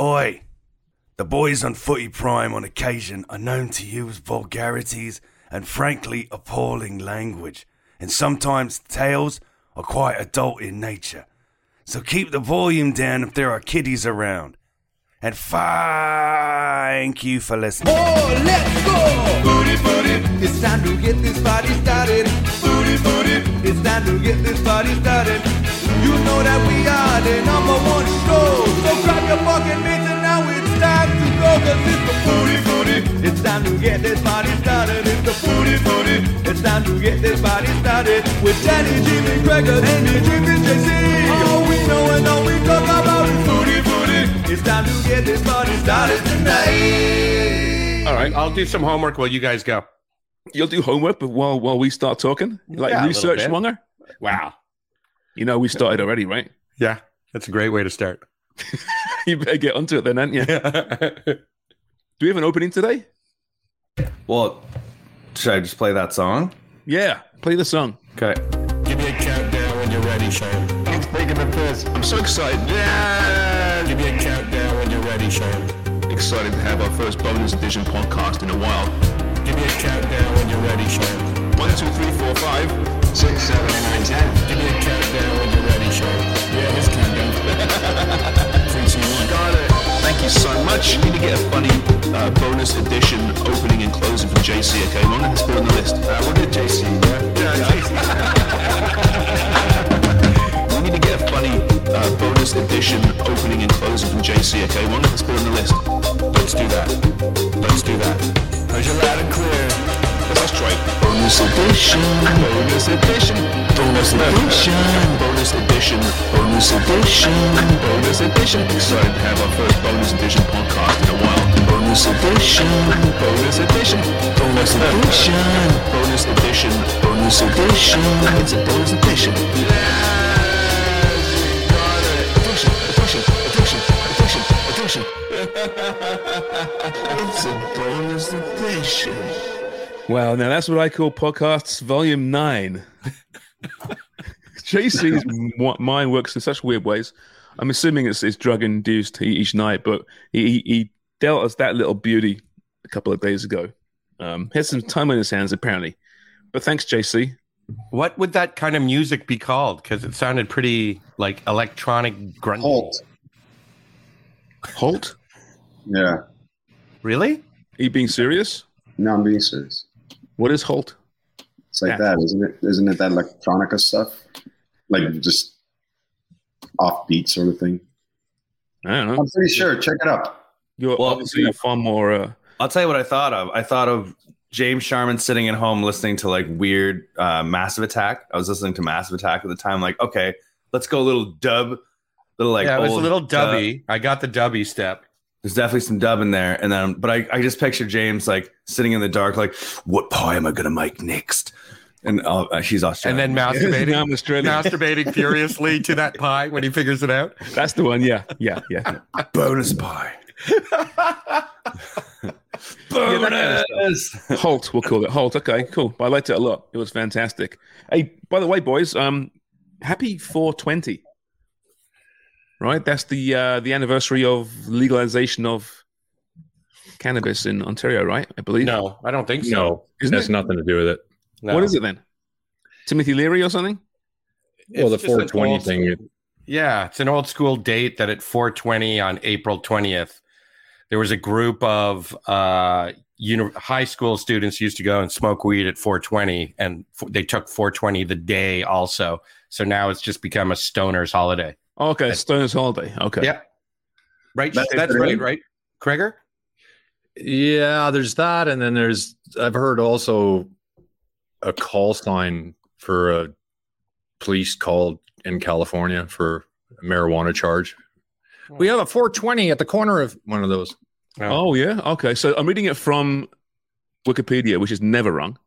Oi! The boys on Footy Prime on occasion are known to use vulgarities and frankly appalling language, and sometimes tales are quite adult in nature. So keep the volume down if there are kiddies around. And thank you for listening. Oh, let's go! Booty, booty, it's time to get this party started. Booty, booty, it's time to get this party started. You know that we are the number one Cause it's the booty, booty, it's time to get this party started. It's the booty, booty, it's time to get this party started. With Danny, Jimmy, Gregor, Andy, Jimmy, JC. All we know and all we talk about is booty, booty. It's time to get this party started tonight. All right, I'll do some homework while you guys go. You'll do homework, while while we start talking, like Yeah, research bit. monger. Wow, you know we started already, right? Yeah, that's a great way to start. you better get onto it then, aren't you? do we have an opening today? Well, should I just play that song? Yeah, play the song. Okay. Give me a countdown when you're ready, Shane. Thanks for making the first. I'm so excited. Yeah. Give me a countdown when you're ready, Shane. Excited to have our first bonus edition podcast in a while. Give me a countdown when you're ready, Shane. One, two, three, four, five. Six, seven, eight, nine, ten. Give me a countdown when you're ready, Shane. Yeah, his countdown. Thank you so much. We need to get a funny uh, bonus edition opening and closing from JC. Okay, one of put on the list. Uh, what did JC? Yeah, JC. we need to get a funny uh, bonus edition opening and closing from JC. Okay, one of put on the list. Let's do that. Let's do that. Heard you loud and clear. Let's try bonus edition. Bonus edition. Bonus edition. Bonus edition. Bonus edition. Bonus edition. Excited to have our first bonus edition podcast in a while. Bonus edition. Bonus edition. Bonus edition. Bonus edition. Bonus edition. It's a bonus. Edition. It's a bonus edition. Wow, now that's what I call podcasts volume nine. JC's mind works in such weird ways. I'm assuming it's, it's drug induced each night, but he, he- he dealt us that little beauty a couple of days ago. Um, he had some time on his hands, apparently. But thanks, JC. What would that kind of music be called? Because it sounded pretty like electronic grungy. Halt. Halt? Yeah. Really? Are you being serious? No, I'm being serious. What is Holt? It's like Yeah. that, isn't it? Isn't it that electronica stuff? Like just offbeat sort of thing. I don't know. I'm pretty sure. Check it out. You're Well, obviously you're far more. Uh, I'll tell you what I thought of. I thought of James Sharman sitting at home listening to like weird uh, Massive Attack. I was listening to Massive Attack at the time. Like, okay, let's go a little dub, little like yeah, it was a old little dub. dubby. I got the dubby step. There's definitely some dub in there, and then but I, I just picture James like sitting in the dark, like, what pie am I gonna make next? And uh, she's And then masturbating, I'm Australian. masturbating furiously to that pie when he figures it out. That's the one. Yeah, yeah, yeah. bonus pie. bonus. Holt, we'll call it Holt. Okay, cool. I liked it a lot. It was fantastic. Hey, by the way, boys, um, happy 420. Right, that's the uh, the anniversary of legalization of cannabis in Ontario, right? I believe. No, I don't think so. No, Isn't has it? nothing to do with it. No. What is it then? Timothy Leary or something? well, the It's just an 420 old- thing, it, Yeah, it's an old school date that at 420 on April 20th, there was a group of uh, uni- high school students used to go and smoke weed at 420, and f- they took 420 the day also. So now it's just become a stoner's holiday. Okay, Stoner's holiday. Okay. Yeah. Right? That's That's, it. right, right? Kreger? Yeah, there's that, and then there's I've heard also a call sign for a police called in California for a marijuana charge. We have a 420 at the corner of one of those. Oh yeah. Okay. So I'm reading it from Wikipedia, which is never wrong.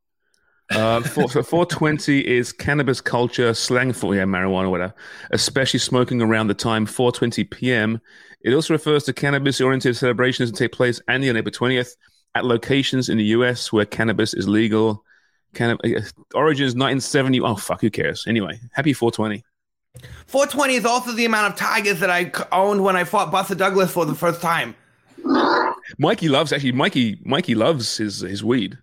Uh, for, so 420 is cannabis culture slang for yeah, marijuana, whatever, especially smoking around the time 4:20 p.m. It also refers to cannabis-oriented celebrations that take place annually on April 20th at locations in the U.S. where cannabis is legal. Canna- uh, origins 1970. Oh fuck, who cares? Anyway, happy 420. 420 is also the amount of tigers that I owned when I fought Buster Douglas for the first time. Mikey loves actually. Mikey Mikey loves his his weed.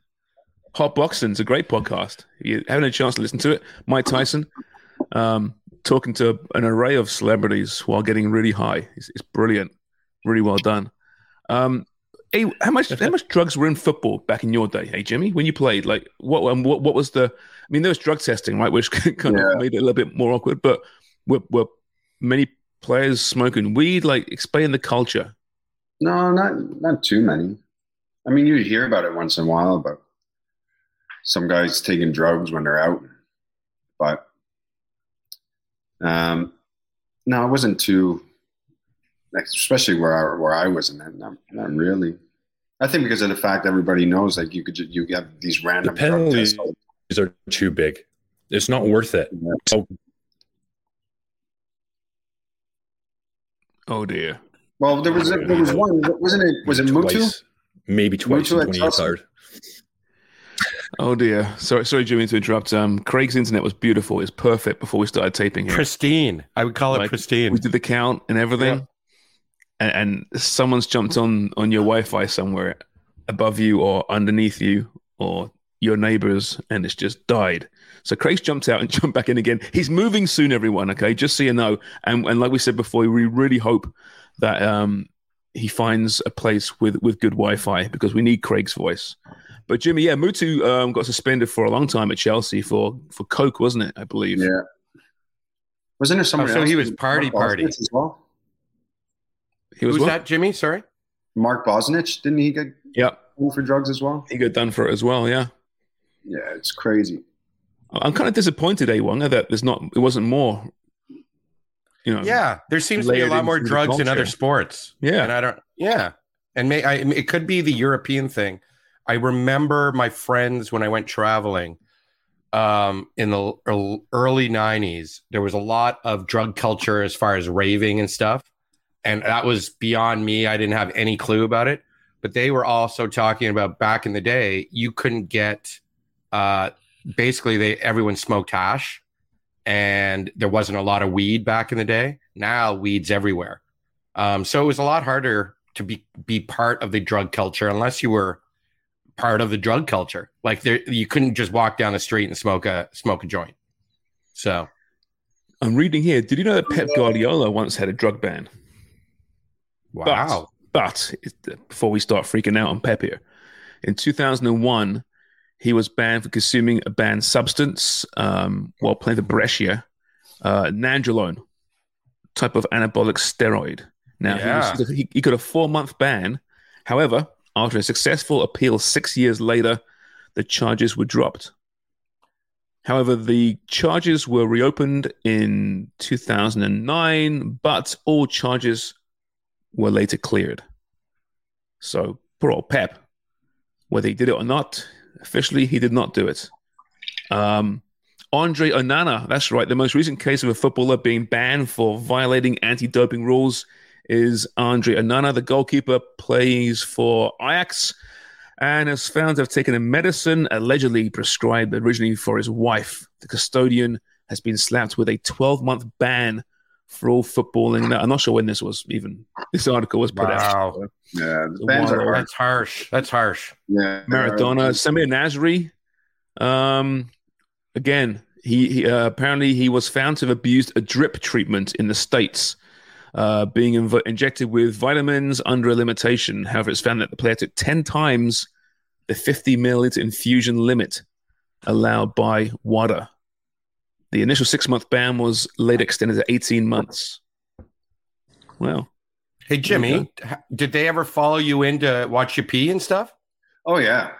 Hot Boxing's a great podcast. If you haven't had a chance to listen to it, Mike Tyson um, talking to an array of celebrities while getting really high. It's, it's brilliant, really well done. Um, hey, how much how much drugs were in football back in your day? Hey, Jimmy, when you played, like what um, what what was the? I mean, there was drug testing, right, which kind of made it a little bit more awkward. But were, were many players smoking weed? Like, explain the culture. No, not not too many. I mean, you hear about it once in a while about some guys taking drugs when they're out, but um, no, it wasn't too. Especially where I, where I was in it, not, not really. I think because of the fact everybody knows, like you could ju- you have these random drug penalties tests. are too big. It's not worth it. So Oh dear. Well, there was there was one, wasn't it? Was it Mutu? maybe twice Mutu in at 28 Chelsea? Oh dear. Sorry, sorry, Jimmy, to interrupt. Um, Craig's internet was beautiful. It's perfect before we started taping here. Pristine. I would call it Like, pristine. We did the count and everything, and, and someone's jumped on on your Wi-Fi somewhere above you or underneath you or your neighbors, and it's just died. So Craig's jumped out and jumped back in again. He's moving soon, everyone. Okay, just so you know. And and like we said before, we really hope that um he finds a place with with good Wi-Fi because we need Craig's voice. But Jimmy, yeah, Mutu um, got suspended for a long time at Chelsea for for coke, wasn't it? I believe. Yeah. Wasn't there someone Oh, so else? he was party Mark party. Bosnich as well. He was Who's what? that, Jimmy? Sorry. Mark Bosnich, didn't he get Yeah, for drugs as well? he got done for it as well. Yeah. Yeah, it's crazy. I'm kind of disappointed, A1, that there's not, it wasn't more, you know. Yeah, there seems to be a lot more drugs in other culture. sports. Yeah. and I don't. Yeah, and may I? It could be the European thing. I remember my friends when I went traveling um, in the early '90s. There was a lot of drug culture as far as raving and stuff, and that was beyond me. I didn't have any clue about it. But they were also talking about back in the day, you couldn't get. Uh, basically, they everyone smoked hash and there wasn't a lot of weed back in the day. Now weed's everywhere. Um, so it was a lot harder to be be part of the drug culture unless you were part of the drug culture. Like there, you couldn't just walk down the street and smoke a smoke a joint. So I'm reading here. Did you know that Pep Guardiola once had a drug ban? wow, But, but before we start freaking out on Pep here, in 2001, he was banned for consuming a banned substance um, while playing the Brescia, uh, nandrolone, type of anabolic steroid. Now, he, was, he, he got a four month ban. However, after a successful appeal six years later, the charges were dropped. However, the charges were reopened in 2009, but all charges were later cleared. So, poor old Pep, whether he did it or not, officially he did not do it. Um, Andre Onana, that's right. The most recent case of a footballer being banned for violating anti doping rules is Andre Onana. The goalkeeper plays for Ajax and is found to have taken a medicine allegedly prescribed originally for his wife. The custodian has been slapped with a 12 month ban for all footballing. Now, I'm not sure when this was even, this article was put out. wow, Yeah, the The bans are wild- that's harsh. That's harsh. Yeah, Maradona, Samir Nasri. Um, again, He, he uh, apparently he was found to have abused a drip treatment in the states, uh, being inv- injected with vitamins under a limitation. However, it's found that the player took ten times the 50 milliliter infusion limit allowed by WADA. The initial six month ban was later extended to 18 months. Well, Hey Jimmy, did they ever follow you in to watch you pee and stuff? Oh yeah,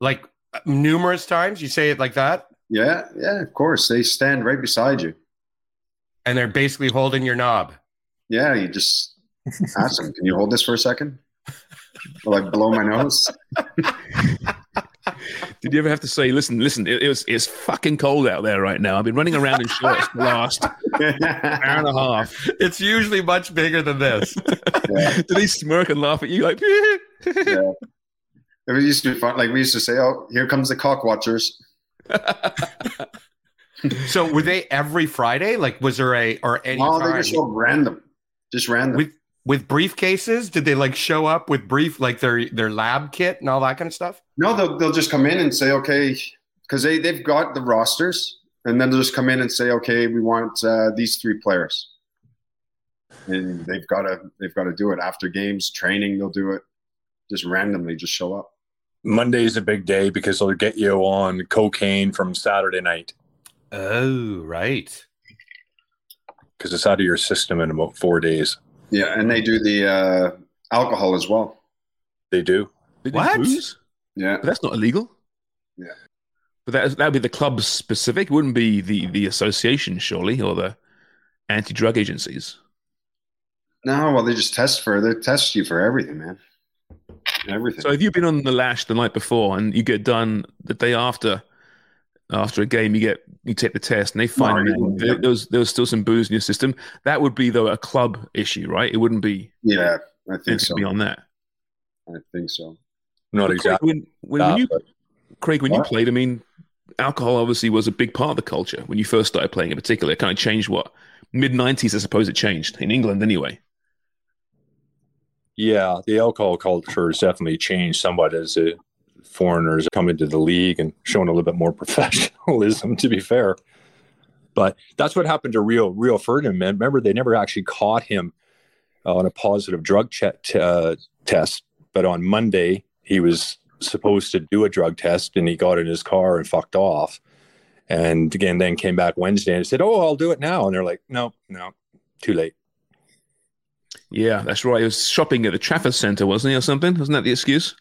Like numerous times? You say it like that, yeah, yeah. Of course, they stand right beside you. and they're basically holding your knob. Yeah, you just ask them, "Can you hold this for a second? like blow my nose. Did you ever have to say, "Listen, listen, it, it was it's fucking cold out there right now. I've been running around in shorts for the last hour and a half." It's usually much bigger than this. Did he smirk and laugh at you like? yeah. It used to be fun. Like we used to say, "Oh, here comes the cock watchers." so were they every Friday? Like, was there a or any Oh, they time just show random, just random. with with briefcases? Did they like show up with brief like their their lab kit and all that kind of stuff? No, they'll they'll just come in and say, "Okay," because they they've got the rosters, and then they'll just come in and say, "Okay, we want uh, these three players," and they've got to they've got to do it after games, training. They'll do it just randomly, just show up. Monday is a big day because they'll get you on cocaine from Saturday night Oh, right. Because it's out of your system in about four days. Yeah, and they do the uh, alcohol as well. They do. They do What? booze? Yeah, But that's not illegal. Yeah. But that that would be the club specific. It wouldn't be the the association, surely, or the anti drug agencies. no, well, they just test for they test you for everything, man. Everything. So, if you've been on the lash the night before and you get done the day after, after a game, you get you take the test and they find No, man, yeah. there, there was there was still some booze in your system. That would be though a club issue, right? It wouldn't be yeah, I think anything so. beyond that. I think so. Not But Craig, exactly. When, when, that, when you but Craig, when you played, I mean, alcohol obviously was a big part of the culture when you first started playing. In particular, it kind of changed what mid '90s, I suppose it changed in England anyway. yeah, the alcohol culture has definitely changed somewhat as uh, foreigners coming to the league and showing a little bit more professionalism, to be fair. But that's what happened to Rio Rio Ferdinand. Remember, they never actually caught him uh, on a positive drug t- uh, test, but on Monday he was supposed to do a drug test, and he got in his car and fucked off. And again, then came back Wednesday and said, "Oh, I'll do it now." And they're like, "No, no, too late." Yeah, that's right. He was shopping at the Trafford Centre, wasn't he, or something? Wasn't that the excuse?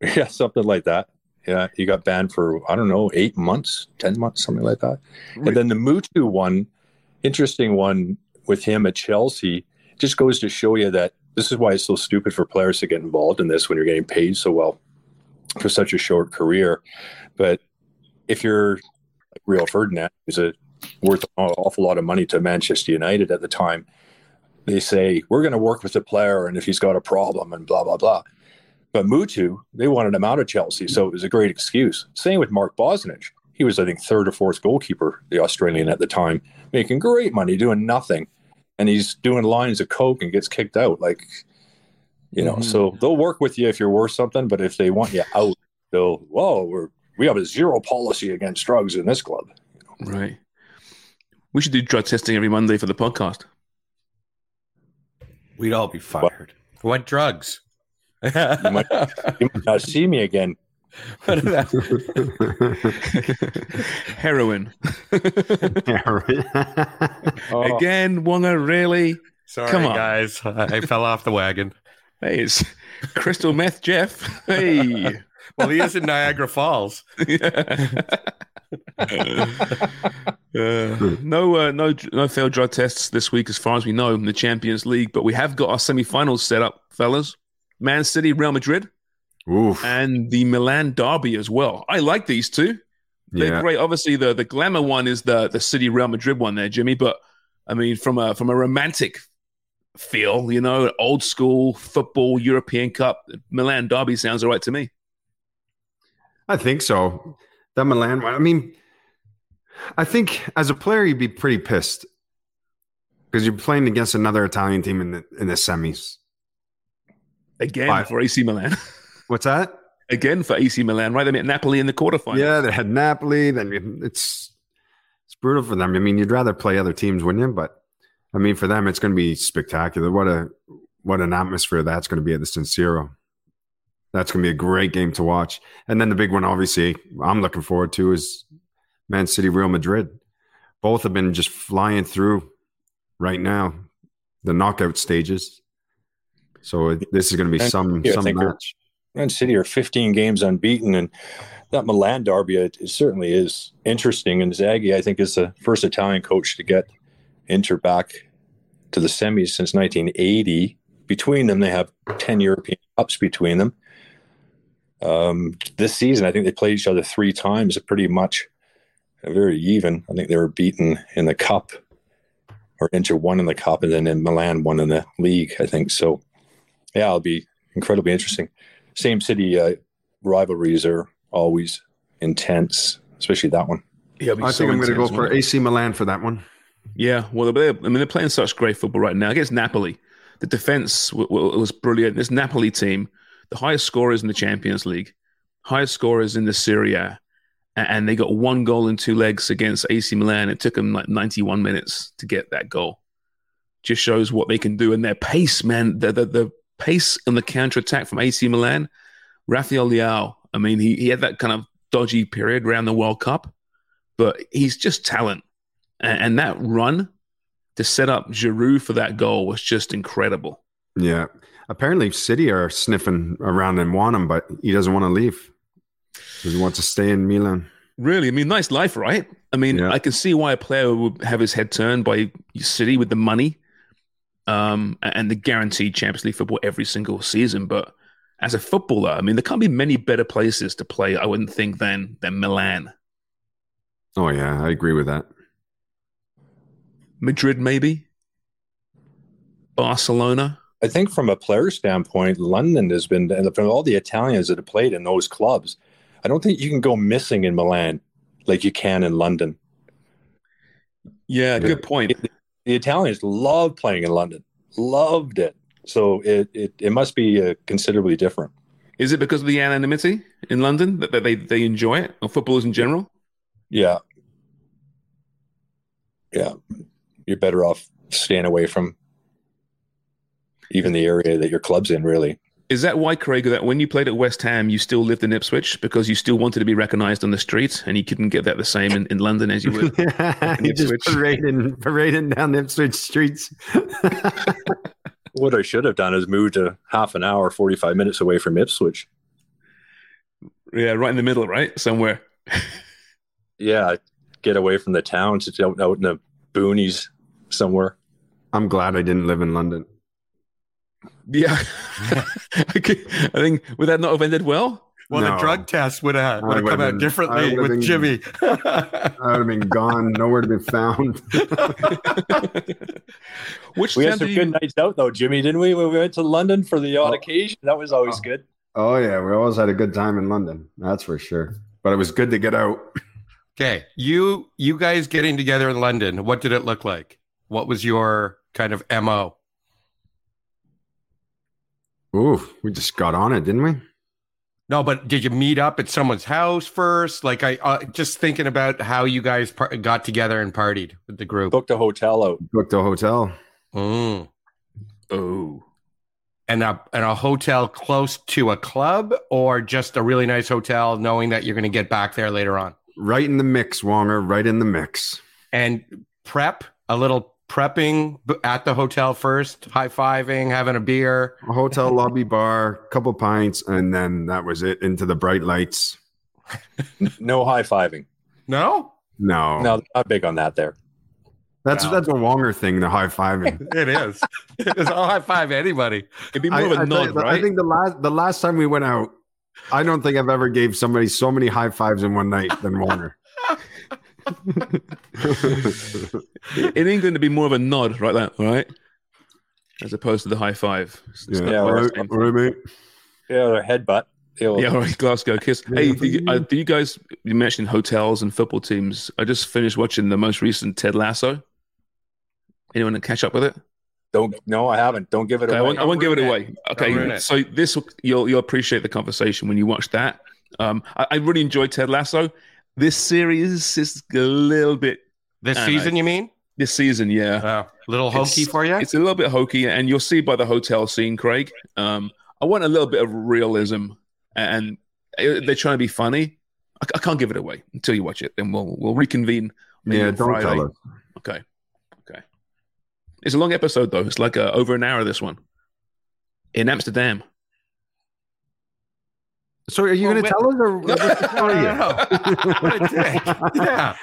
Yeah, something like that. Yeah, he got banned for I don't know eight months, ten months, something like that. And then the Mutu one, interesting one with him at Chelsea, just goes to show you that this is why it's so stupid for players to get involved in this when you're getting paid so well for such a short career. But if you're like Rio Ferdinand, who's a worth an awful lot of money to Manchester United at the time, they say we're going to work with the player, and if he's got a problem, and blah blah blah. But Mutu, they wanted him out of Chelsea, so it was a great excuse. Same with Mark Bosnich. He was, I think, third or fourth goalkeeper, the Australian at the time, making great money, doing nothing. And he's doing lines of coke and gets kicked out. Like, you know, Mhm. so they'll work with you if you're worth something, but if they want you out, they'll, whoa, we're, we have a zero policy against drugs in this club. Right. We should do drug testing every Monday for the podcast. We'd all be fired. What drugs? You might, you might not see me again. What is that? Heroin. Oh, Again, Wonga, really? Sorry, Come on. guys. I I fell off the wagon. Hey, it's crystal meth, Jeff. Hey. Well, he is in Niagara Falls. Uh, no, uh, no, no failed drug tests this week, as far as we know, in the Champions League. But we have got our semi-finals set up, fellas. Man City, Real Madrid, Oof. and the Milan derby as well. I like these two. They're Yeah. great. Obviously, the the glamour one is the the City Real Madrid one there, Jimmy. But I mean, from a from a romantic feel, you know, old school football European Cup, Milan derby sounds all right to me. I think so. That Milan one. I mean, I think as a player, you'd be pretty pissed because you're playing against another Italian team in the in the semis. Again Why? for AC Milan. What's that? Again for AC Milan, right? They met Napoli in the quarterfinals. Yeah, they had Napoli. Then you- it's brutal for them. I mean, you'd rather play other teams, wouldn't you? But I mean, for them, it's going to be spectacular. What a what an atmosphere that's going to be at the San Siro. That's going to be a great game to watch. And then the big one, obviously, I'm looking forward to is Man City, Real Madrid. Both have been just flying through right now, the knockout stages. So this is going to be some I some match. Man City are 15 games unbeaten, and that Milan derby it, it certainly is interesting. And Zaghi, I think, is the first Italian coach to get Inter back to the semis since 1980. Between them, they have 10 European Cups between them. Um, this season, I think they played each other three times, pretty much very even. I think they were beaten in the cup, or Inter won in the cup, and then in Milan won in the league. I think so. Yeah, it'll be incredibly interesting. Same city uh, rivalries are always intense, especially that one. Yeah, I so think I'm going to go for won't? AC Milan for that one. Yeah, well, I mean, they're playing such great football right now against Napoli. The defense w- w- was brilliant. This Napoli team, the highest scorers in the Champions League, highest scorers in the Serie A, a- and they got one goal in two legs against AC Milan. It took them like 91 minutes to get that goal. Just shows what they can do and their pace, man. The the, the pace and the counter attack from AC Milan. Rafael Leao. I mean, he, he had that kind of dodgy period around the World Cup, but he's just talent. And, and that run to set up Giroud for that goal was just incredible. Yeah. Apparently, City are sniffing around and want him, but he doesn't want to leave. He wants to stay in Milan. Really, I mean, nice life, right? I mean, I can see why a player would have his head turned by City with the money um, and the guaranteed Champions League football every single season. But as a footballer, I mean, there can't be many better places to play. I wouldn't think than than Milan, Oh yeah, I agree with that. Madrid, maybe Barcelona. I think from a player standpoint, London has been, and from all the Italians that have played in those clubs, I don't think you can go missing in Milan like you can in London. Yeah, good point. The, Italians love playing in London, loved it. So it it, it must be uh, considerably different. Is it because of the anonymity in London that, that they, they enjoy it, or footballers in general? Yeah. Yeah. You're better off staying away from even the area that your club's in, really. Is that why, Craig, that when you played at West Ham, you still lived in Ipswich because you still wanted to be recognised on the street and you couldn't get that the same in, in London as you would in he just parading, parading down Ipswich streets. What I should have done is moved to half an hour, 45 minutes away from Ipswich. Yeah, right in the middle, right? Somewhere. Yeah, get away from the town to out, out in the boonies somewhere. I'm glad I didn't live in London. Yeah. I think, would that not have ended well? Well, the drug test would have, would have come out been- I differently with been- Jimmy. I would have been gone, nowhere to be found. Which we had some good you- nights out though, Jimmy, didn't we? When we went to London for the odd oh. occasion, that was always oh. good. Oh yeah, we always had a good time in London. That's for sure. But it was good to get out. Okay, you you guys getting together in London. What did it look like? What was your kind of mo? Ooh, we just got on it, didn't we? No, but did you meet up at someone's house first? Like I uh, just thinking about how you guys par- got together and partied with the group. Booked a hotel out. Booked a hotel. Mm. Oh. And a and a hotel close to a club, or just a really nice hotel, knowing that you're going to get back there later on. Right in the mix, Wonger. Right in the mix. And prep a little prepping at the hotel first, high fiving, having a beer. A hotel lobby bar, couple pints, and then that was it. Into the bright lights. No high fiving. No, No, No, not big on that there. That's No. that's a Wonger thing. The high fiving. it is. It's I'll high five anybody. It'd be more of a I, nod, think, I think the last the last time we went out, I don't think I've ever gave somebody so many high fives in one night than Wonger. in England, it'd be more of a nod, right? That right, as opposed to the high five. It's yeah, Yeah, quite right, right, mate. Yeah, their headbutt. They'll- Yeah, all right, Glasgow kiss. Hey, do you, uh, do you guys? You mentioned hotels and football teams. I just finished watching the most recent Ted Lasso. Anyone to catch up with it? Don't. No, I haven't. Don't give it Okay, I away. won't, I won't give it it. away. Okay, so this you'll you'll appreciate the conversation when you watch that. Um, I, I really enjoyed Ted Lasso. This series is a little bit This season, I- you mean? This season, yeah. Uh, little hokey It's- for you? It's a little bit hokey, and you'll see by the hotel scene, Craig. Um, I want a little bit of realism, and they're trying to be funny. I, I can't give it away until you watch it, and we'll we'll reconvene. maybe Yeah, on don't Friday. tell us. Okay, okay. It's a long episode though. It's like uh, over an hour. This one in Amsterdam. So are you Well, going to tell us or No, no, no, no. What a dick. Yeah.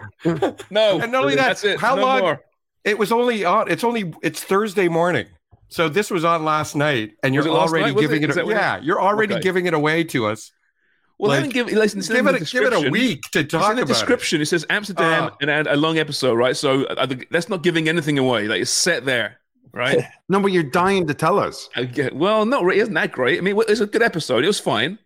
No, And not only that, that's it. how No long? more. It was only on. It's only. It's Thursday morning. So this was on last night, and Was you're already night? Giving it? it. Is that it- yeah, you're already Okay. giving it away to us. Well, Like, let me give listen. give it a- give it a week to It's talk in the about it. description. It, says Amsterdam Oh. and add a long episode, right? So uh, that's not giving anything away. Like it's set there, right? No, but you're dying to tell us. I get, well, not really. Isn't that great? I mean, it's a good episode. It was fine.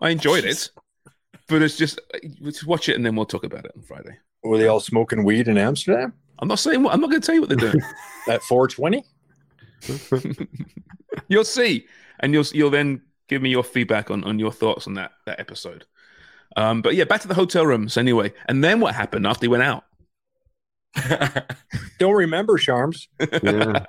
I enjoyed it, but it's just just watch it and then we'll talk about it on Friday. Were they all smoking weed in Amsterdam I'm not saying what. I'm not going to tell you what they're doing. at 420? you'll see, and you'll you'll then give me your feedback on on your thoughts on that that episode. Um, but yeah, back to the hotel rooms anyway. And then what happened after he went out? Don't remember, Charms. Yeah.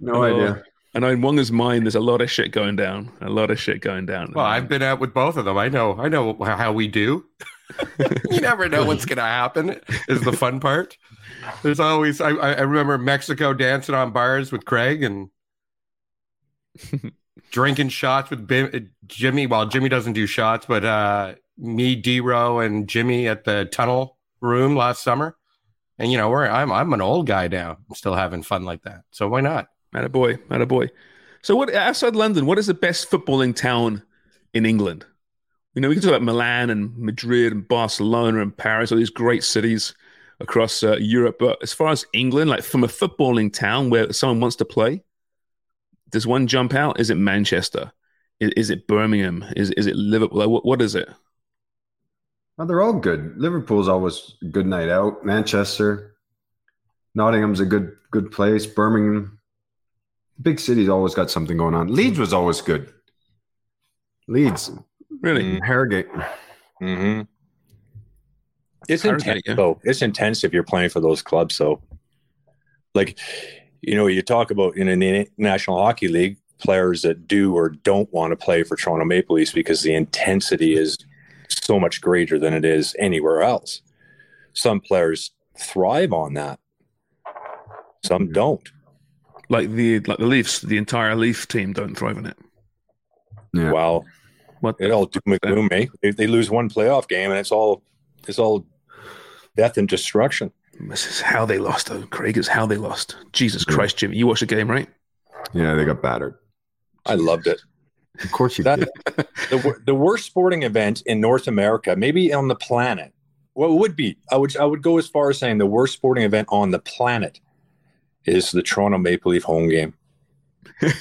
No Oh, idea. I know in Wonga's mind, there's a lot of shit going down. A lot of shit going down. Well, I've been out with both of them. I know. I know how we do. you never know what's going to happen. Is the fun part. There's always. I, I I remember Mexico dancing on bars with Craig and drinking shots with Bim, Jimmy. Well, Jimmy doesn't do shots, but uh, me, D-Row, and Jimmy at the tunnel room last summer. And you know, we're I'm I'm an old guy now. I'm still having fun like that. So why not? Not a boy, not a boy. So, what outside London? What is the best footballing town in England? You know, we can talk about Milan and Madrid and Barcelona and Paris, all these great cities across uh, Europe. But as far as England, like from a footballing town where someone wants to play, does one jump out? Is it Manchester? Is, is it Birmingham? Is is it Liverpool? Like, what, what is it? Oh, they're all good. Liverpool's always a good night out. Manchester, Nottingham's a good good place. Birmingham, big cities always got something going on. Leeds was always good. Leeds, Really? Harrogate. Mm-hmm. It's intense, yeah. though. It's intense if you're playing for those clubs. So, like, you know, you talk about in the National Hockey League players that do or don't want to play for Toronto Maple Leafs because the intensity is so much greater than it is anywhere else. Some players thrive on that. Some don't. Like the like the Leafs, the entire Leaf team don't thrive on it. Yeah. Wow. What It all doom and gloom, eh? They, they lose one playoff game and it's all it's all death and destruction. This is how they lost, though. Craig, it's how they lost. Jesus. Christ, Jimmy, you watched the game, right? Yeah, they got battered. I loved it. Of course you That- did. the, the worst sporting event in North America, maybe on the planet. What would be? I would I would go as far as saying the worst sporting event on the planet is the Toronto Maple Leaf home game. as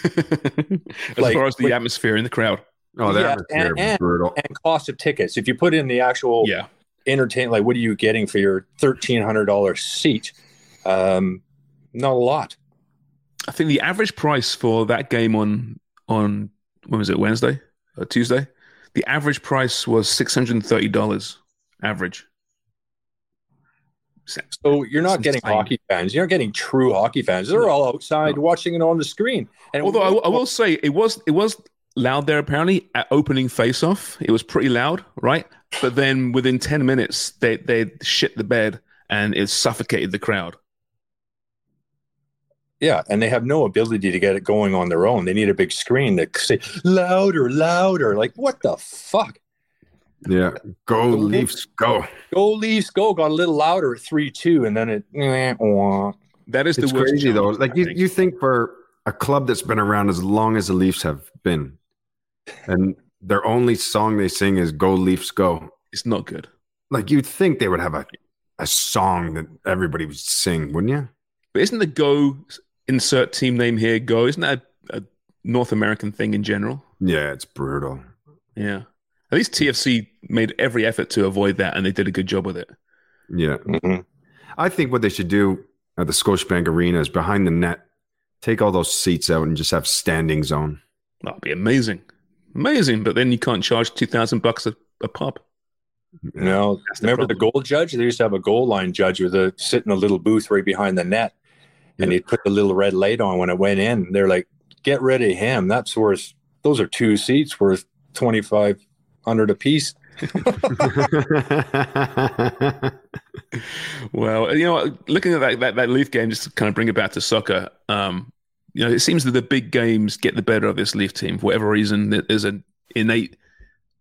Like- far as the like- atmosphere in the crowd. Oh, that Yeah, atmosphere and, and, brutal. and cost of tickets. If you put in the actual Yeah. entertain, like what are you getting for your thirteen hundred dollar seat? Um, not a lot. I think the average price for that game on on when was it Wednesday or Tuesday? The average price was six hundred and thirty dollars. Average. So you're not getting hockey fans. You're not getting true hockey fans. They're all outside watching it on the screen. And Although I, will- I will say it was it was loud there apparently at opening face off. It was pretty loud, right? But then within ten minutes they they shit the bed and it suffocated the crowd. Yeah, and they have no ability to get it going on their own. They need a big screen to say louder, louder. Like what the fuck? Yeah, go Leafs, go. Go Leafs, go! Got a little louder at three two, and then it. Eh, that is It's the worst. crazy though. Like you, think. you think for a club that's been around as long as the Leafs have been, and their only song they sing is "Go Leafs, go." it's not good. Like you'd think they would have a a song that everybody would sing, wouldn't you? But isn't the go insert team name here go? Isn't that a, a North American thing in general? Yeah, it's brutal. Yeah. At least TFC made every effort to avoid that, and they did a good job with it. Yeah, mm-hmm. I think what they should do at the Scotiabank Arena is behind the net, take all those seats out and just have standing zone. That'd be amazing, amazing. But then you can't charge two thousand bucks a a pop. No, remember the goal judge? They used to have a goal line judge with a sit in a little booth right behind the net, and he'd put the little red light on when it went in. They're like, "Get rid of him. That's worth. Those are two seats worth twenty five hundred a piece." well, you know, looking at that, that that Leaf game, just to kind of bring it back to soccer. Um, you know, it seems that the big games get the better of this Leaf team for whatever reason. There's an innate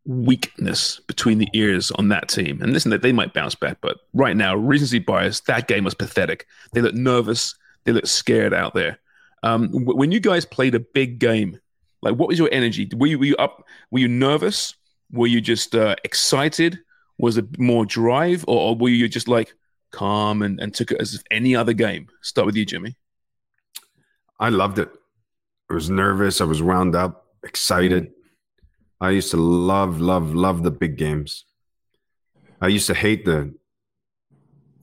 weakness between the ears on that team. And listen, that they might bounce back, but right now, recency bias, that game was pathetic. They look nervous. They look scared out there. Um, when you guys played a big game, like what was your energy? Were you, were you up? Were you nervous? Were you just uh, excited? Was it more drive, or, or were you just like calm and, and took it as any other game? Start with you, Jimmy. I loved it. I was nervous. I was wound up, excited. I used to love, love, love the big games. I used to hate the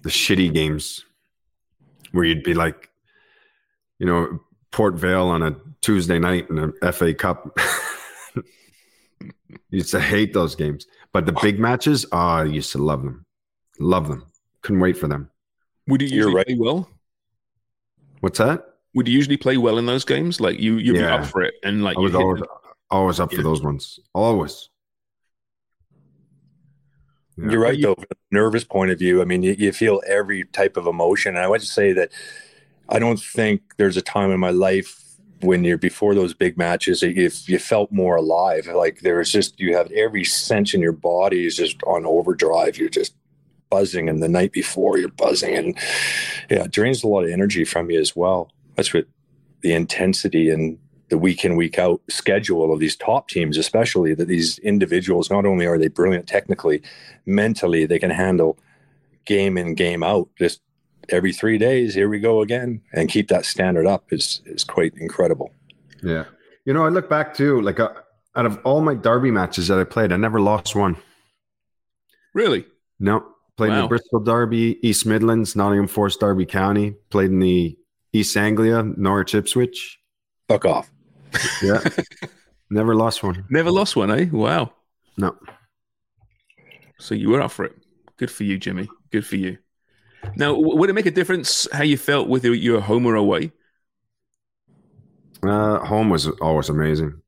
the shitty games where you'd be like, you know, Port Vale on a Tuesday night in a FA Cup. used to hate those games. But the big matches, oh, I used to love them. Love them. Couldn't wait for them. Would you usually play well? What's that? Would you usually play well in those games? Like you, you'd Yeah. be up for it, and like I was always the- always up for those ones. Always. You're right, though. From a nervous point of view, I mean, you, you feel every type of emotion. And I would say that I don't think there's a time in my life when you're before those big matches that you, felt more alive. Like there's just, you have every sense in your body is just on overdrive. You're just buzzing. And the night before, you're buzzing. And yeah, it drains a lot of energy from you as well. That's what the intensity and the week in week out schedule of these top teams especially that these individuals not only are they brilliant technically mentally they can handle game in game out just every three days here we go again and keep that standard up is is quite incredible Yeah. You know, I look back too, like uh, out of all my derby matches that I played, I never lost one. Really? No. Played in the Bristol Derby, East Midlands, Nottingham Forest Derby County. Played in the East Anglia, Norwich Ipswich. Fuck off. Yeah. never lost one. Never lost one, eh? Wow. No. So you were up for it. Good for you, Jimmy. Good for you. Now, would it make a difference how you felt whether you were home or away? Uh, home was always amazing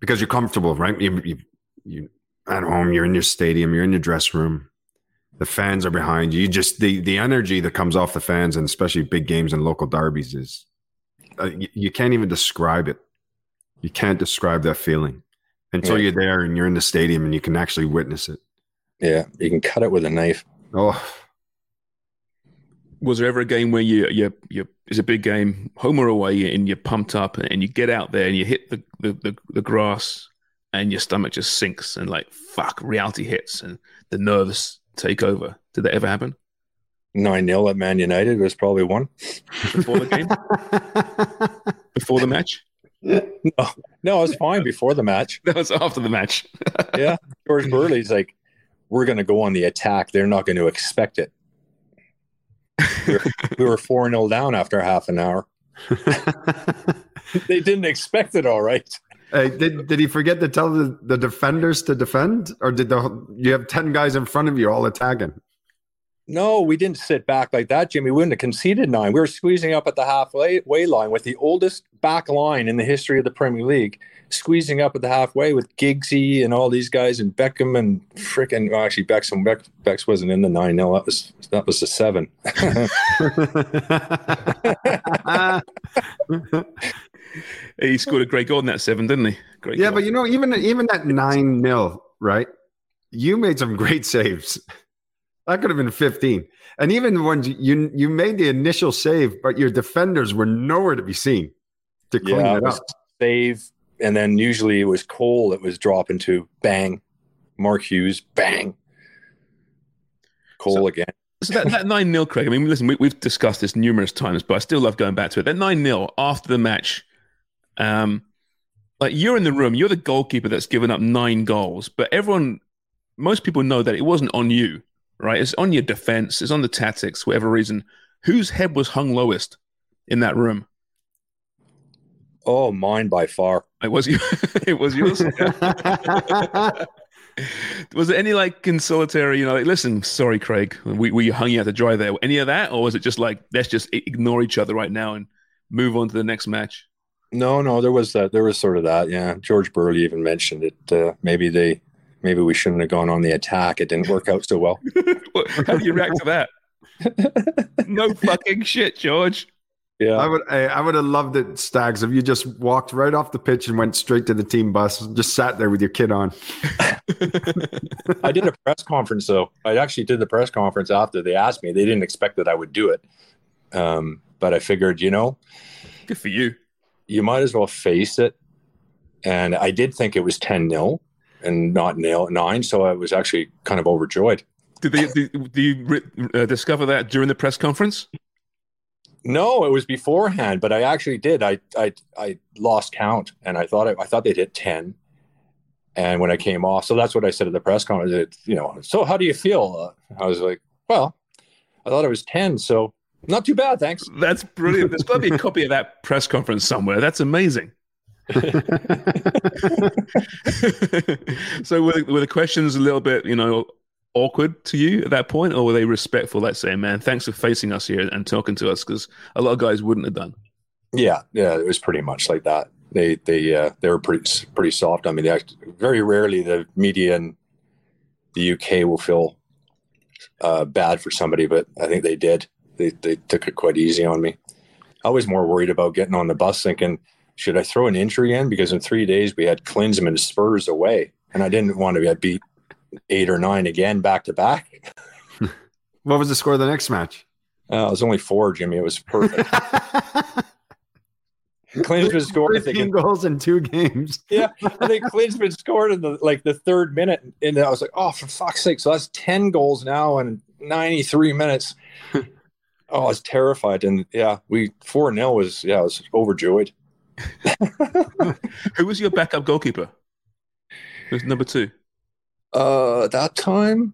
because you're comfortable, right? You, you, you at home, you're in your stadium, you're in your dress room. The fans are behind you. You just the the energy that comes off the fans, and especially big games and local derbies, is uh, you, you can't even describe it. You can't describe that feeling until Yeah. you're there and you're in the stadium and you can actually witness it. yeah you can cut it with a knife Oh, Was there ever a game where you you you it's a big game, home or away, and you're pumped up and you get out there and you hit the the, the, the grass and your stomach just sinks and like fuck, reality hits and the nerves take over. Did that ever happen 9-0 at man united was probably one before the game? before the match? no no it was fine before the match That was after the match. yeah george burley's like we're going to go on the attack. They're not going to expect it. We were- we were 4-0 down after half an hour. They didn't expect it all right. Hey, did did he forget to tell the, the defenders to defend, or did the you have ten guys in front of you all attacking? No, we didn't sit back like that, Jimmy. We wouldn't have conceded nine. We were squeezing up at the halfway line with the oldest back line in the history of the Premier League, squeezing up at the halfway with Giggsy and all these guys and Beckham and frickin' well, actually Beckham Beck, Becks wasn't in the nine. No, that was that was the seven. he scored a great goal in that seven, didn't he? Great. Yeah, goal. but you know, even even that nine nil, right? You made some great saves. That could have been fifteen. And even when you you made the initial save, but your defenders were nowhere to be seen to clean yeah, it it was up. save, and then usually it was Cole that was dropping to bang, Mark Hughes bang, Cole again. So that, that 9 0, Craig, I mean, listen, we, we've discussed this numerous times, but I still love going back to it. That 9 0 after the match, um, like you're in the room, you're the goalkeeper that's given up nine goals, but everyone, most people know that it wasn't on you, right? It's on your defense, it's on the tactics, whatever reason. Whose head was hung lowest in that room? Oh, mine by far. It was you. it was yours. Was there any like consolatory, you know, like, listen, sorry, Craig, we, we hung you out to dry there. Any of that? Or was it just like, let's just ignore each other right now and move on to the next match? No, no, there was that. There was sort of that. Yeah, George Burley even mentioned it. Uh, maybe they, maybe we shouldn't have gone on the attack. It didn't work out so well. How do you react to that? no fucking shit, George. Yeah, I would. I, I would have loved it, Stags, if you just walked right off the pitch and went straight to the team bus, and just sat there with your kid on. I did a press conference though. I actually did the press conference after they asked me. They didn't expect that I would do it, um, but I figured, you know, good for you. You might as well face it. And I did think it was ten 0 and not nil nine, so I was actually kind of overjoyed. Did they? Did, do you uh, discover that during the press conference? No, it was beforehand, but I actually did. I I I lost count, and I thought I, I thought they'd hit ten. And when I came off, so that's what I said at the press conference. It, you know, so how do you feel? Uh, I was like, well, I thought it was ten, so not too bad, thanks. That's brilliant. There's got to be a copy of that press conference somewhere. That's amazing. so were, were the questions a little bit, you know, awkward to you at that point, or were they respectful? Let's say, man, thanks for facing us here and talking to us, because a lot of guys wouldn't have done. Yeah, yeah, it was pretty much like that. They they uh, they were pretty pretty soft. I mean, they very rarely the media in the UK will feel uh, bad for somebody, but I think they did. They they took it quite easy on me. I was more worried about getting on the bus, thinking, should I throw an injury in? Because in three days we had Klinsmann Spurs away, and I didn't want to get beat eight or nine again back to back. What was the score of the next match? Uh, it was only four, Jimmy. It was perfect. Klinsmann scored. I think, in- goals in two games. yeah, I think Klinsmann scored in the like the third minute, and I was like, "Oh, for fuck's sake!" So that's ten goals now in ninety three minutes. oh, I was terrified, and yeah, we four 0 was yeah, I was overjoyed. Who was your backup goalkeeper? Who's number two? Uh, that time,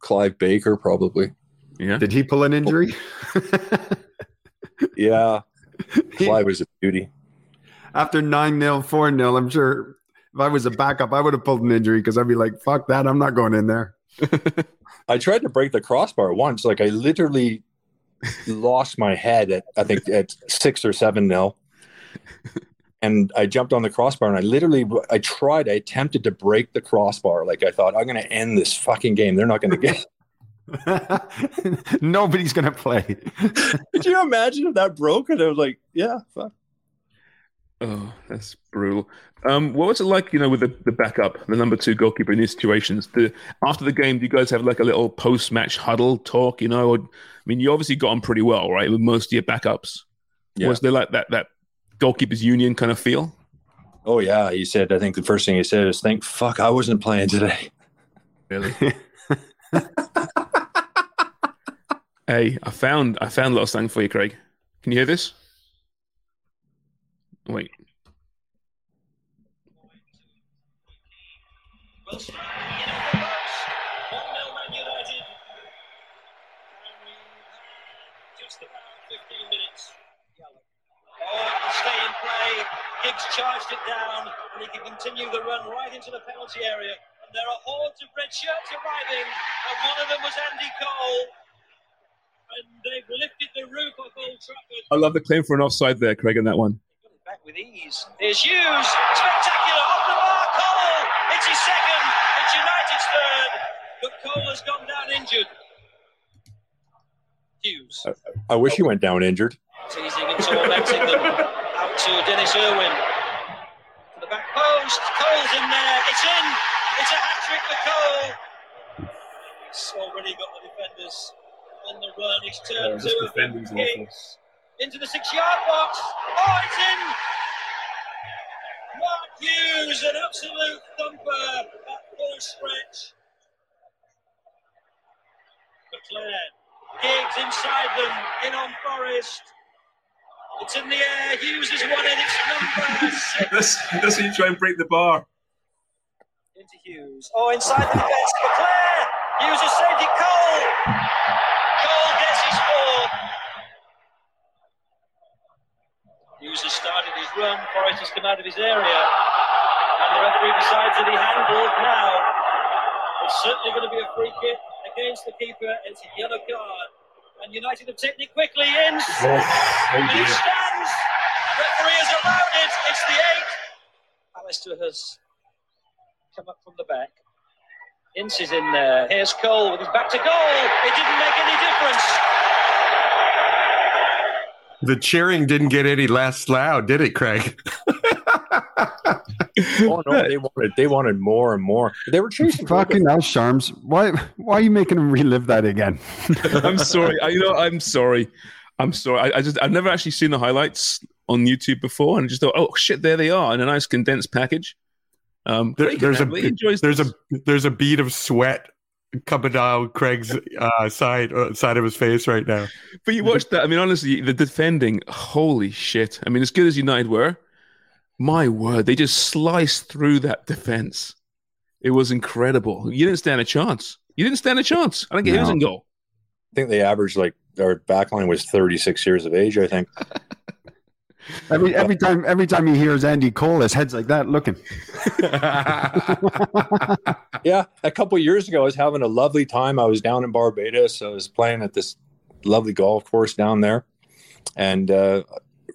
Clive Baker probably. Yeah. Did he pull an injury? Yeah, Clive was a beauty. After 9 0, 4 0, I'm sure if I was a backup, I would have pulled an injury because I'd be like, fuck that. I'm not going in there. I tried to break the crossbar once. Like I literally lost my head at I think at six or seven nil, and I jumped on the crossbar and I literally I tried. I attempted to break the crossbar. Like I thought I'm going to end this fucking game. They're not going to get. Nobody's going to play. Could you imagine if that broke? And I was like, yeah, fuck. Oh, that's brutal. Um, what was it like, you know, with the, the backup, the number two goalkeeper in these situations? The, after the game, do you guys have like a little post match huddle talk? You know, or, I mean, you obviously got on pretty well, right, with most of your backups. Yeah. Was there like that that goalkeepers union kind of feel? Oh yeah, he said. I think the first thing he said is, "Thank fuck I wasn't playing today." Really? hey, I found I found a little something for you, Craig. Can you hear this? Wait. stay in play. Giggs charged it down, and he can continue the run right into the penalty area. And there are hordes of red shirts arriving, and one of them was Andy Cole. And they've lifted the roof of Old Trafford. I love the claim for an offside there, Craig, in that one. Back with ease. Here's Hughes. Spectacular. Off the bar. Cole. It's his second. It's United's third. But Cole has gone down injured. Hughes. I, I wish he went down injured. Teasing and tormenting them. To Denis Irwin. To the back post. Cole's in there. It's in. It's a hat trick for Cole. He's already got the defenders on the run. He's turned this two defending's awful. Into the six yard box. Oh, it's in. Mark Hughes, an absolute thumper at full stretch. McClair. Giggs inside them, in on Forrest. It's in the air. Hughes has won it. It's number six. When you try and break the bar. into Hughes. Oh, inside the defence. McClair. Hughes has saved it. Cole. Cole gets his fourth. Hughes has started his run. Forrest has come out of his area. And the referee decides that he handled now. It's certainly going to be a free kick against the keeper. It's a yellow card. And United have taken it quickly in. and it stands. Referee has allowed it. It's the eight. Pallister has come up from the back. Ince is in there. Here's Cole with his back to goal. It didn't make any difference. The cheering didn't get any less loud, did it, Craig? oh no, they wanted they wanted more and more. They were chasing. Fucking hell, Sharms. Why why are you making him relive that again? I'm sorry. I, you know, I'm sorry. I'm sorry. I, I just I've never actually seen the highlights on YouTube before, and just thought, oh shit, there they are in a nice condensed package. Um, There- there's a apparently enjoys there's a there's a bead of sweat coming down Craig's uh, side uh, side of his face right now. But you watched that. I mean, honestly, the defending, holy shit. I mean, as good as United were, my word, they just sliced through that defense. It was incredible. You didn't stand a chance. You didn't stand a chance. I don't get who was in goal. I think they averaged like their backline was 36 years of age. I think. Every every time every time he hears Andy Cole, his head's like that looking. yeah, a couple years ago, I was having a lovely time. I was down in Barbados. I was playing at this lovely golf course down there, and uh,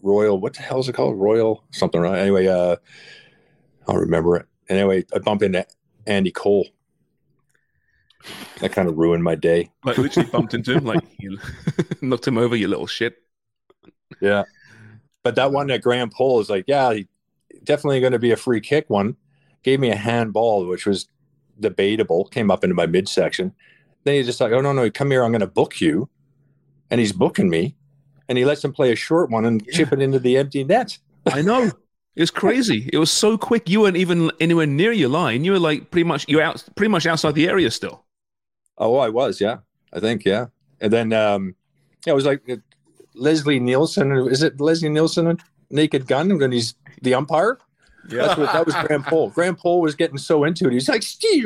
Royal, what the hell is it called? Royal something, right? Anyway, uh, I'll remember it. Anyway, I bumped into Andy Cole. That kind of ruined my day. Like, literally bumped into him, like, you knocked him over, you little shit. Yeah. But that one at Graham Poll is like, yeah, definitely going to be a free kick one. Gave me a handball, which was debatable, came up into my midsection. Then he's just like, oh, no, no, come here. I'm going to book you. And he's booking me. And he lets him play a short one and chip it into the empty net. I know. It was crazy. It was so quick. You weren't even anywhere near your line. You were like pretty much you out pretty much outside the area still. Oh, I was, yeah. I think, yeah. And then, um, yeah, it was like uh, Leslie Nielsen. Is it Leslie Nielsen, Naked Gun, when he's the umpire? Yeah. That's what, that was Graham Poll. Graham Poll was getting so into it. He's like, Steve.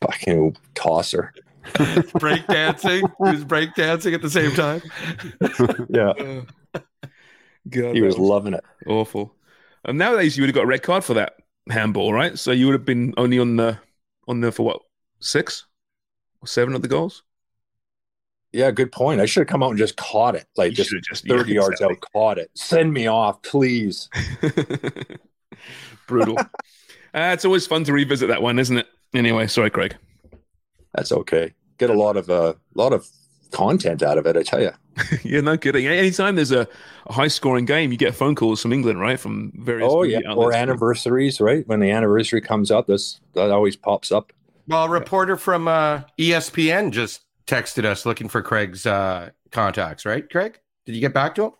Fucking tosser. break dancing. He was break dancing at the same time. Yeah. God, He that was loving it. Awful. And nowadays you would have got a red card for that handball, right? So you would have been only on the on the for what six or seven of the goals. Yeah, good point. I should have come out and just caught it, like just, just 30 yeah, yards exactly. out, caught it. Send me off, please. Brutal. uh, it's always fun to revisit that one, isn't it? Anyway, sorry, Craig. That's okay. Get a lot of a lot of content out of it, I tell you. yeah, no kidding. Anytime there's a, a high scoring game, you get phone calls from England, right? From various Oh yeah, media or outlets. anniversaries, right? When the anniversary comes up, this that always pops up. Well, a reporter from uh, ESPN just texted us looking for Craig's uh, contacts, right, Craig? Did you get back to him?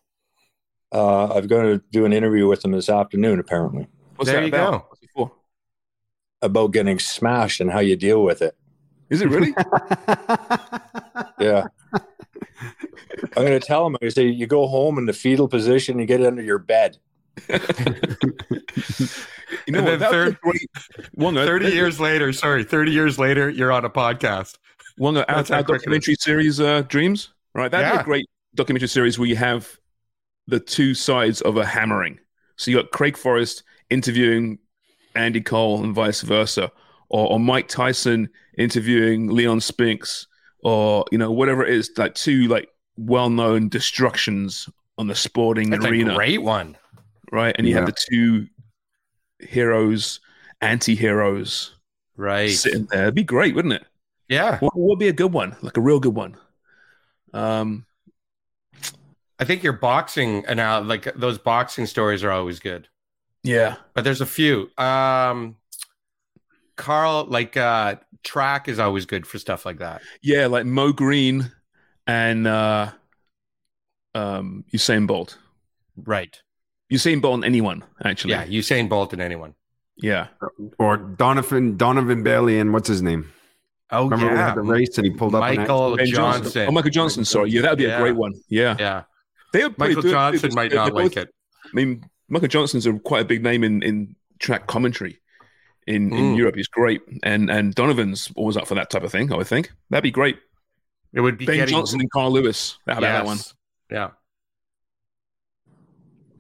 Uh, I'm going to do an interview with him this afternoon, apparently, What's there that you about? go. What's it for? about getting smashed and how you deal with it. Is it really? Yeah. I'm going to tell him. I say you go home in the fetal position, you get it under your bed. You know And then That was a third- great one. 30 years later, sorry, 30 years later, you're on a podcast. One of our, our quick it is. documentary series, uh, Dreams, right? That'd be Yeah. a great documentary series where you have the two sides of a hammering. So you got Craig Forrest interviewing Andy Cole and vice versa, or, or Mike Tyson interviewing Leon Spinks, or you know whatever it is, like two like well-known destructions on the sporting That's arena, a great one. right? And you have the two heroes, anti-heroes, Right. sitting there. It'd be great, wouldn't it? Yeah. What would be a good one? Like a real good one. Um, I think your boxing and now like those boxing stories are always good. yeah. But there's a few. Um Carl, like uh track is always good for stuff like that. Yeah, like Mo Greene and uh um Usain Bolt. Right. Usain Bolt and anyone, actually. Yeah, Usain Bolt and anyone. Yeah. Or Donovan Donovan Bailey and what's his name? Oh Remember we yeah. had the race and he pulled up Michael Ben Johnson. Oh, Michael Johnson. Sorry. Yeah, that would be Yeah. a great one. Yeah. Yeah. They would probably Michael do it, too, Johnson might they're- not they're like both- it. I mean, Michael Johnson's a quite a big name in, in track commentary in, in Mm. Europe. is great. And and Donovan's always up for that type of thing, I would think. That'd be great. It would be Ben getting Johnson and Carl Lewis. How about that one? Yeah.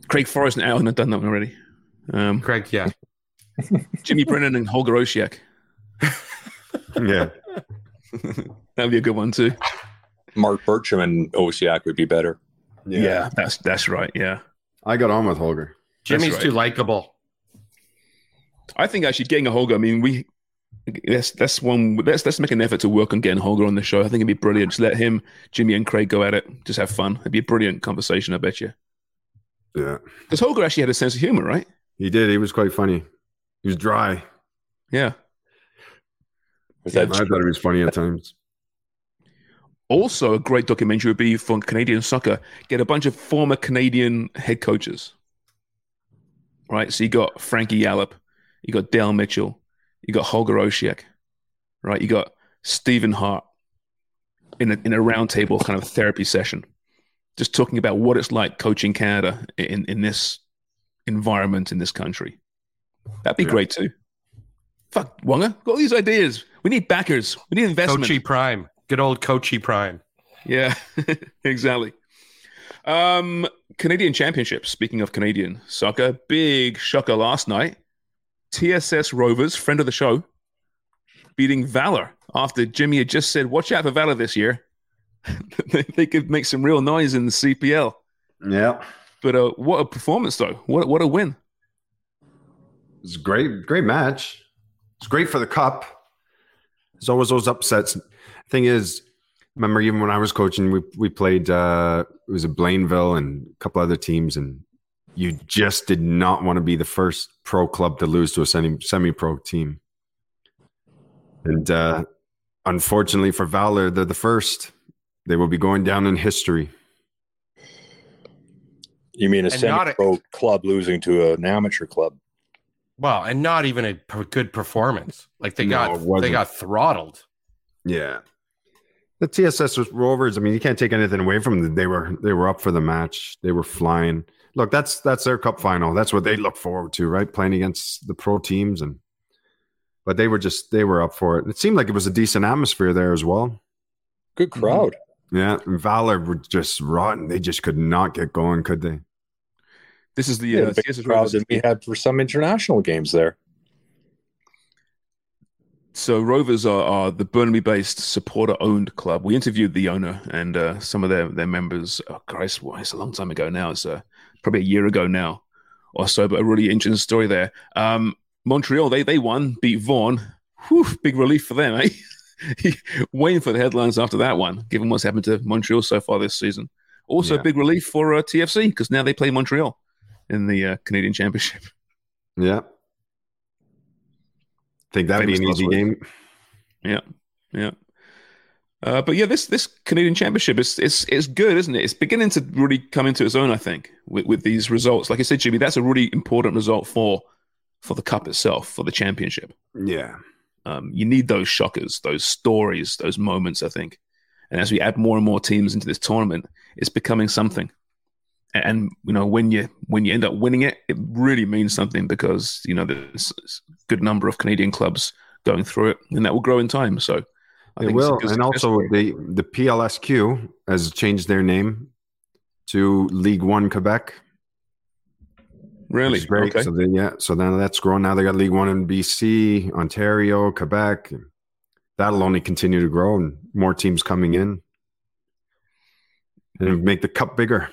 Craig Forrest and Alan have done that one already. Um, Craig, yeah. Jimmy Brennan and Holger Osieck. Yeah. That'd be a good one too. Mark Bertram and Osieck would be better. Yeah, that's that's right. Yeah, I got on with Holger. Jimmy's right. too likable. I think actually getting a Holger. I mean, we that's that's one. Let's let's make an effort to work on getting Holger on the show. I think it'd be brilliant. Just let him, Jimmy, and Craig go at it. Just have fun. It'd be a brilliant conversation. I bet you. Yeah. Because Holger actually had a sense of humor, right? He did. He was quite funny. He was dry. Yeah. With I that thought he was funny at times. Also, a great documentary would be for Canadian soccer. Get a bunch of former Canadian head coaches. Right. So you got Frankie Yallop, you got Dale Mitchell, you got Holger Osieck, right? You got Stephen Hart in a, in a roundtable kind of therapy session, just talking about what it's like coaching Canada in, in this environment in this country. That'd be great too. Fuck, Wonger, got all these ideas. We need backers. We need investment. Coachy Prime. Good old Coachy Prime. Yeah, exactly. Um, Canadian Championship. Speaking of Canadian soccer, big shocker last night. TSS Rovers, friend of the show, beating Valor after Jimmy had just said, "Watch out for Valor this year. they, could make some real noise in the CPL." Yeah, But uh, what a performance, though! What what a win! It's a great, great match. It's great for the cup. There's always those upsets. Thing is, remember even when I was coaching, we we played uh it was a Blainville and a couple other teams, and you just did not want to be the first pro club to lose to a semi semi pro team. And uh unfortunately for Valor, they're the first. They will be going down in history. You mean a And not a- semi-pro club losing to an amateur club? Well, and not even a p- good performance. Like they No, got they got throttled. Yeah. The TSS was Rovers. I mean, you can't take anything away from them. They were they were up for the match. They were flying. Look, that's that's their cup final. That's what they look forward to, right? Playing against the pro teams and but they were just they were up for it. It seemed like it was a decent atmosphere there as well. Good crowd. Yeah. And Valor were just rotten. They just could not get going, could they? This is the Yeah, uh, the big TSS crowd that we had for some international games there. So Rovers are, are the Burnaby-based supporter-owned club. We interviewed the owner and uh, some of their their members. Oh Christ, well, it's a long time ago now. It's uh, probably a year ago now or so. But a really interesting story there. Um, Montreal, they they won, beat Vaughan. Whew, big relief for them, eh? Waiting for the headlines after that one, given what's happened to Montreal so far this season. Also, Yeah. big relief for uh, TFC because now they play Montreal in the uh, Canadian Championship. Yeah. Think that'd be an easy game. Yeah, yeah. Uh, but yeah, this this Canadian Championship is it's it's good, isn't it? It's beginning to really come into its own, I think, with, with these results. Like I said, Jimmy, that's a really important result for for the cup itself, for the championship. Yeah. Um, you need those shockers, those stories, those moments. I think, and as we add more and more teams into this tournament, it's becoming something. And, and you know, when you when you end up winning it, it really means something because you know there's a good number of Canadian clubs going through it, and that will grow in time. So, I It think will. And also the the PLSQ has changed their name to League One Quebec. Really? great. Okay. So then, yeah, so then that's growing. Now they got League One in BC, Ontario, Quebec. That'll only continue to grow, and more teams coming in, and make the cup bigger.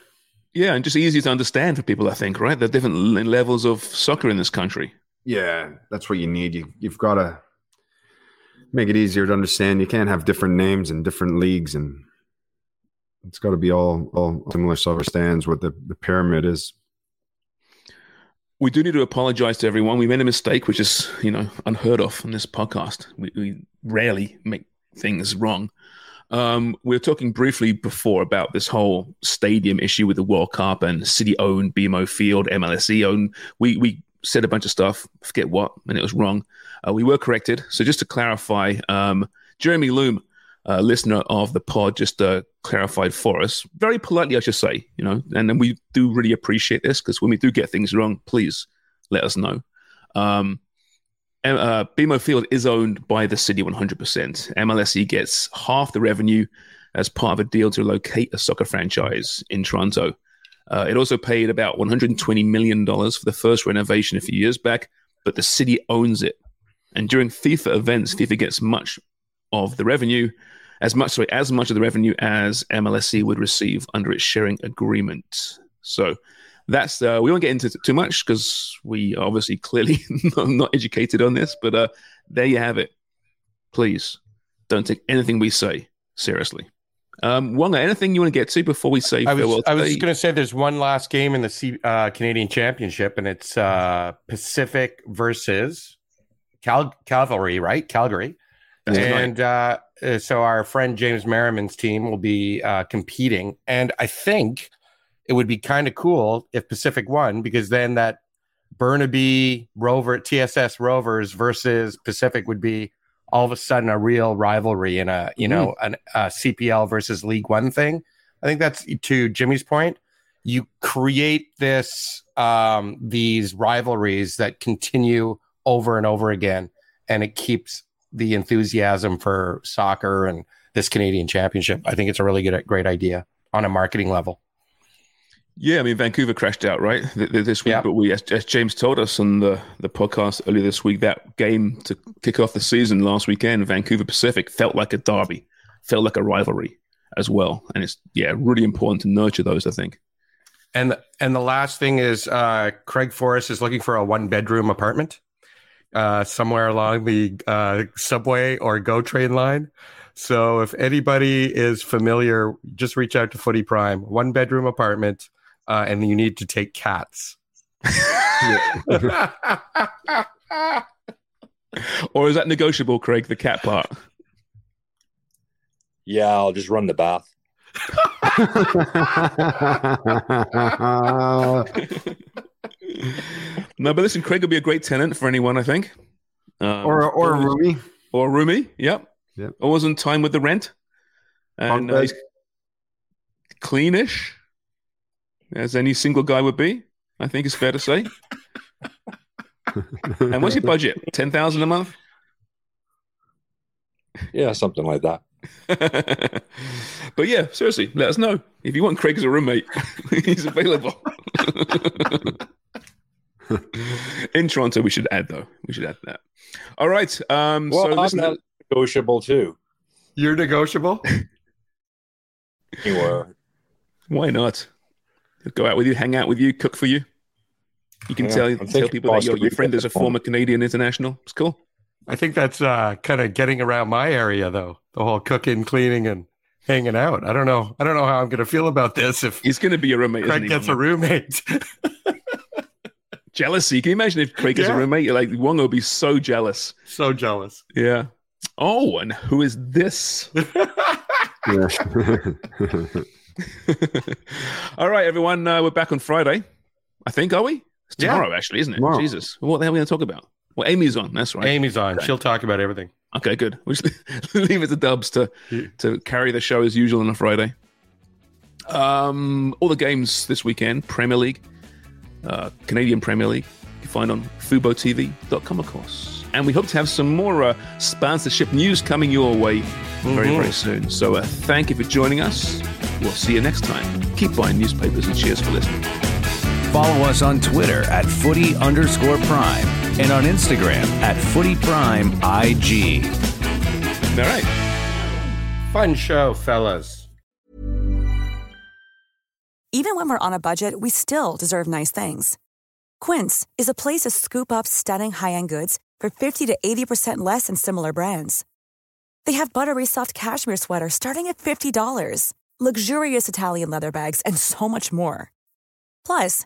Yeah, and just easier to understand for people, I think, right? The different levels of soccer in this country. Yeah, that's what you need. You you've got to make it easier to understand. You can't have different names and different leagues, and it's got to be all all similar. So understands what the the pyramid is. We do need to apologize to everyone. We made a mistake, which is, you know, unheard of on this podcast. We, we rarely make things wrong. Um, we were talking briefly before about this whole stadium issue with the World Cup and city owned BMO Field, MLSE owned. We, we said a bunch of stuff, forget what, and it was wrong. Uh, we were corrected. So just to clarify, um, Jeremy Loom, uh, listener of the pod, just uh, clarified for us very politely, I should say, you know, and then we do really appreciate this because when we do get things wrong, please let us know. Um, uh, BMO Field is owned by the city 100%. MLSE gets half the revenue as part of a deal to locate a soccer franchise in Toronto. Uh, it also paid about 120 million dollars for the first renovation a few years back, but the city owns it. And during FIFA events, FIFA gets much of the revenue, as much sorry, as much of the revenue as MLSE would receive under its sharing agreement. So that's uh, we won't get into it too much because we are obviously clearly not, not educated on this, but uh, there you have it. Please don't take anything we say seriously. Um, Wonger, anything you want to get to before we say I was, farewell? I was just going to say there's one last game in the C, uh, Canadian Championship, and it's uh, Pacific versus Cal- Cavalry, right? Calgary. That's and uh, uh, so our friend James Merriman's team will be uh, competing. And I think it would be kind of cool if Pacific won because then that Burnaby Rover TSS Rovers versus Pacific would be all of a sudden a real rivalry in a you know an, a CPL versus League One thing. I think that's to Jimmy's point. You create this um, these rivalries that continue over and over again, and it keeps the enthusiasm for soccer and this Canadian Championship. I think it's a really good, great idea on a marketing level. Yeah, I mean Vancouver crashed out right th- th- this week, but we, as, as James told us on the the podcast earlier this week, that game to kick off the season last weekend, Vancouver Pacific felt like a derby, felt like a rivalry as well, and it's yeah really important to nurture those. I think. And and the last thing is uh, Craig Forrest is looking for a one bedroom apartment uh, somewhere along the uh, subway or GO train line. So if anybody is familiar, just reach out to Footy Prime. One bedroom apartment, uh, and you need to take cats. or is that negotiable, Craig? The cat part. Yeah, I'll just run the bath. no, but listen, Craig would be a great tenant for anyone, I think. Um, Or- or a roomie. Or a roomie, yep. Yep. Always on time with the rent. And uh, he's cleanish, as any single guy would be, I think it's fair to say. and what's your budget? 10000 a month? Yeah, something like that. but yeah, seriously, let us know. If you want Craig as a roommate, he's available. In Toronto, we should add though. We should add that. All right. Um, Well, so I'm listen, not negotiable too. You're negotiable. Anywhere. why not? Go out with you, hang out with you, cook for you. You can Yeah, tell I'm tell people that your, your friend is a former Canadian international. It's cool. I think that's uh, kind of getting around my area, though. The whole cooking, cleaning, and hanging out. I don't know. I don't know how I'm going to feel about this if he's going to be a roommate. Craig gets a roommate. Jealousy. Can you imagine if Craig is a roommate? You're like Wonger will be so jealous. so jealous. Yeah. Oh, and who is this? All right, everyone. Uh, we're back on Friday. I think, are we? It's Yeah. tomorrow, actually, isn't it? Tomorrow. Jesus. What the hell are we going to talk about? Well, Amy's on. That's right. Amy's on. Okay. She'll talk about everything. Okay, good. We just leave it to Dubs to to carry the show as usual on a Friday. Um, all the games this weekend: Premier League, uh, Canadian Premier League. You can find on FuboTV.com, of course. And we hope to have some more uh, sponsorship news coming your way very, Mhm. very soon. So uh, thank you for joining us. We'll see you next time. Keep buying newspapers and cheers for listening. Follow us on Twitter at footy underscore prime and on Instagram at footy prime IG. All right. Fun show, fellas. Even when we're on a budget, we still deserve nice things. Quince is a place to scoop up stunning high-end goods for 50 to 80% less than similar brands. They have buttery soft cashmere sweaters starting at $50, luxurious Italian leather bags, and so much more. Plus,